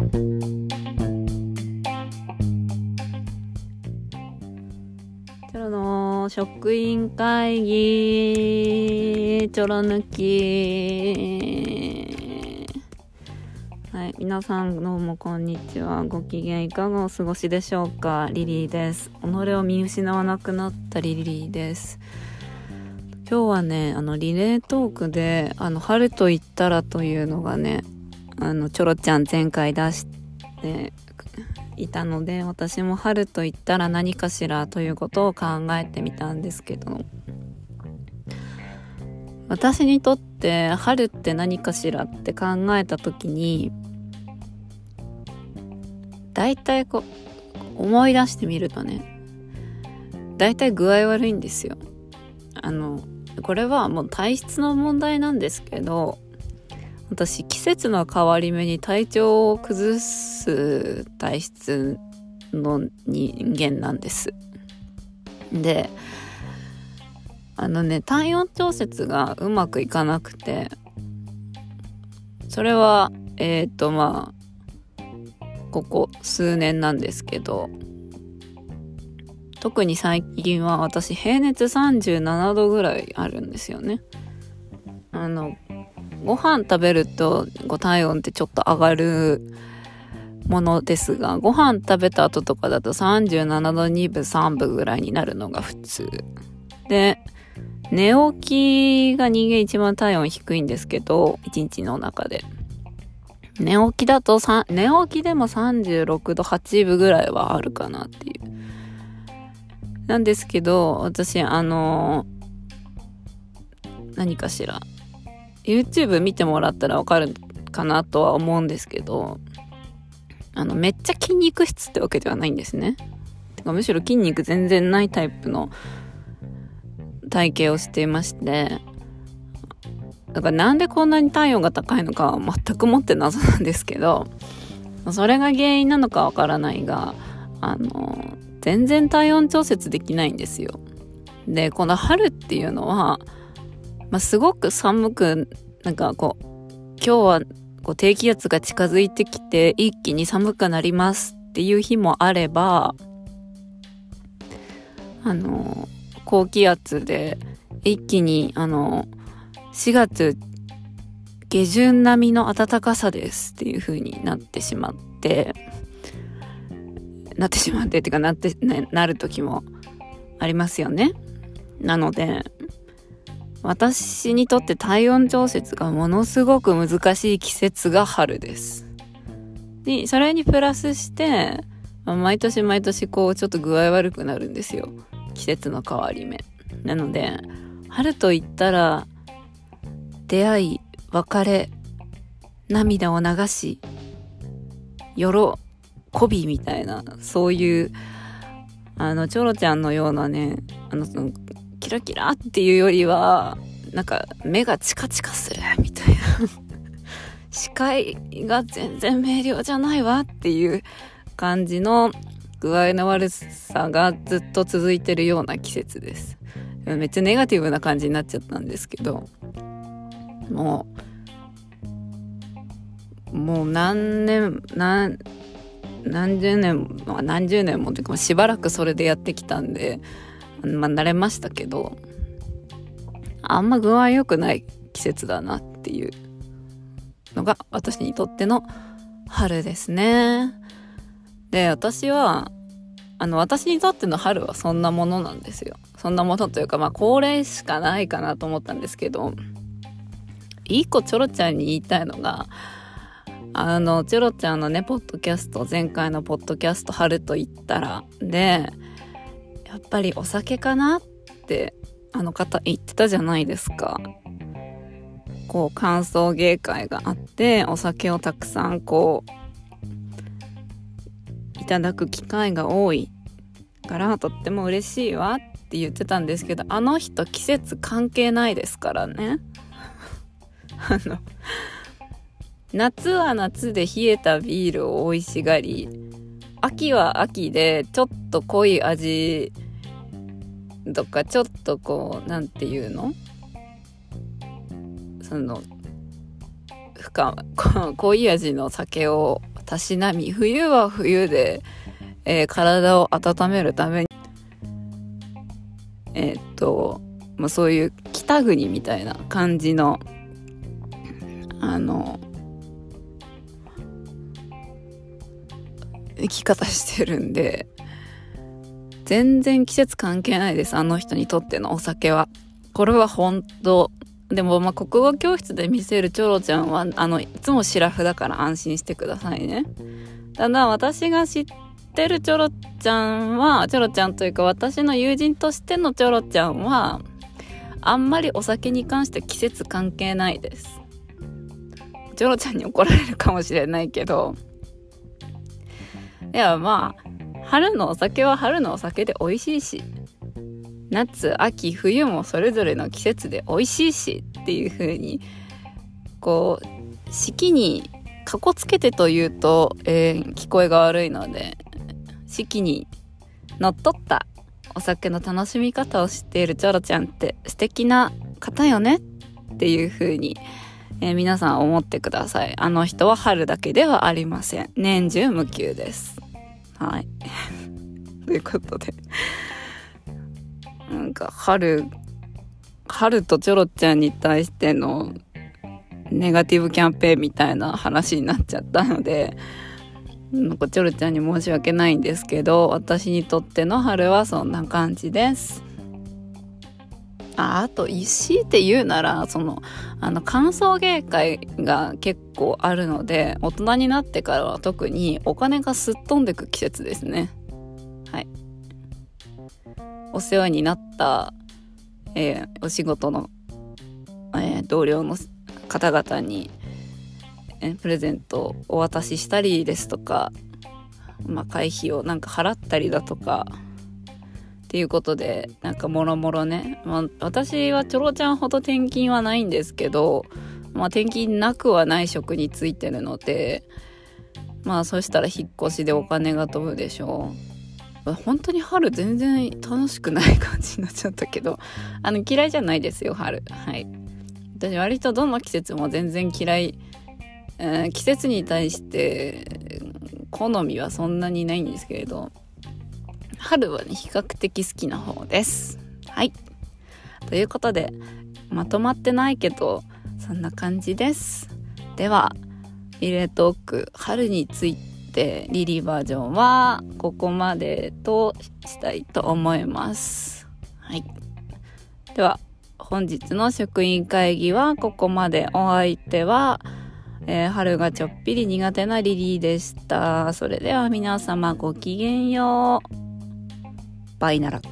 チョロの職員会議。チョロ抜き。はい皆さんどうもこんにちは。ご機嫌いかがお過ごしでしょうか。リリーです。己を見失わなくなったリリーです。今日はねあのリレートークであの春と言ったらというのがねあのチョロちゃん前回出していたので私も春と言ったら何かしらということを考えてみたんですけど。私にとって春って何かしらって考えた時に大体こう思い出してみるとね大体具合悪いんですよ。あのこれはもう体質の問題なんですけど私季節の変わり目に体調を崩す体質の人間なんです。であのね体温調節がうまくいかなくてそれはえっ、ー、とまあここ数年なんですけど特に最近は私平熱37度ぐらいあるんですよね。あのご飯食べるとご体温ってちょっと上がるものですがご飯食べた後とかだと37度2分3分ぐらいになるのが普通。で寝起きが人間一番体温低いんですけど一日の中で。寝起きだと寝起きでも36度8分ぐらいはあるかなっていう。なんですけど私あの何かしら YouTube 見てもらったらわかるかなとは思うんですけど、あの、めっちゃ筋肉質ってわけではないんですね。てかむしろ筋肉全然ないタイプの体型をしていまして、だからなんでこんなに体温が高いのかは全くもって謎なんですけど、それが原因なのかわからないが、あの、全然体温調節できないんですよ。で、この春っていうのは、まあ、すごく寒く、なんかこう、今日はこう低気圧が近づいてきて一気に寒くなりますっていう日もあれば、あの、高気圧で一気に、あの、4月下旬並みの暖かさですっていう風になってしまって、なってしまってっていうかなって、なる時もありますよね。なので、私にとって体温調節がものすごく難しい季節が春です。で、それにプラスして、毎年毎年こうちょっと具合悪くなるんですよ。季節の変わり目。なので、春と言ったら、出会い、別れ、涙を流し、喜びみたいな、そういう、あの、チョロちゃんのようなね、あの、その、キラキラっていうよりは、なんか目がチカチカするみたいな 視界が全然明瞭じゃないわっていう感じの具合の悪さがずっと続いてるような季節です。めっちゃネガティブな感じになっちゃったんですけど、もう、もう何年、何、何十年、まあ、何十年もというかしばらくそれでやってきたんで、まあ慣れましたけど、あんま具合良くない季節だなっていうのが私にとっての春ですね。で、私は、あの、私にとっての春はそんなものなんですよ。そんなものというか、まあ、恒例しかないかなと思ったんですけど、いい子チョロちゃんに言いたいのが、あの、チョロちゃんのね、ポッドキャスト、前回のポッドキャスト、春と言ったら、で、ぱりお酒かなってあの方言ってたじゃないですか。こう歓送迎会があってお酒をたくさんこういただく機会が多いからとっても嬉しいわって言ってたんですけどあの人季節関係ないですからね。あの夏は夏で冷えたビールを美味しがり秋は秋でちょっと濃い味とかちょっとこう何て言うの？その深濃 い味の酒をたしなみ、冬は冬で、えー、体を温めるために、えー、っと、まあ、そういう北国みたいな感じの、あの、生き方してるんで、全然季節関係ないです、あの人にとってのお酒は。これは本当でも、まあ、国語教室で見せるチョロちゃんは、あの、いつもシラフだから安心してくださいね。ただ、私が知ってるチョロちゃんは、チョロちゃんというか、私の友人としてのチョロちゃんは、あんまりお酒に関して季節関係ないです。チョロちゃんに怒られるかもしれないけど、いや、まあ、春のお酒は春のお酒で美味しいし、夏秋冬もそれぞれの季節で美味しいしっていう風にこう四季にかこつけてというと、えー、聞こえが悪いので四季にのっとったお酒の楽しみ方を知っているチョロちゃんって素敵な方よねっていう風に、えー、皆さん思ってください。あの人は春だけではありません。年中無休です。はい ということでなんか春、春とチョロちゃんに対してのネガティブキャンペーンみたいな話になっちゃったので、なんかチョロちゃんに申し訳ないんですけど、私にとっての春はそんな感じです。ああと、石って言うなら、その、あの、歓送迎会が結構あるので、大人になってからは特にお金がすっ飛んでく季節ですね。はい。お世話になった、えー、お仕事の、えー、同僚の方々に、え、プレゼントをお渡ししたりですとか、まあ、会費をなんか払ったりだとかっていうことでなんかもろもろね、まあ、私はチョロちゃんほど転勤はないんですけど、まあ、転勤なくはない職についてるのでまあそしたら引っ越しでお金が飛ぶでしょう。本当に春全然楽しくない感じになっちゃったけど、あの嫌いじゃないですよ、春。はい。私割とどの季節も全然嫌い、えー、季節に対して好みはそんなにないんですけれど、春はね、比較的好きな方です。はい。ということで、まとまってないけど、そんな感じです。では、リレートーク、春についてリリーバージョンはここまでとしたいと思います。はい。では、本日の職員会議はここまで。お相手は、えー、春がちょっぴり苦手なリリーでした。それでは皆様ごきげんよう。байнарак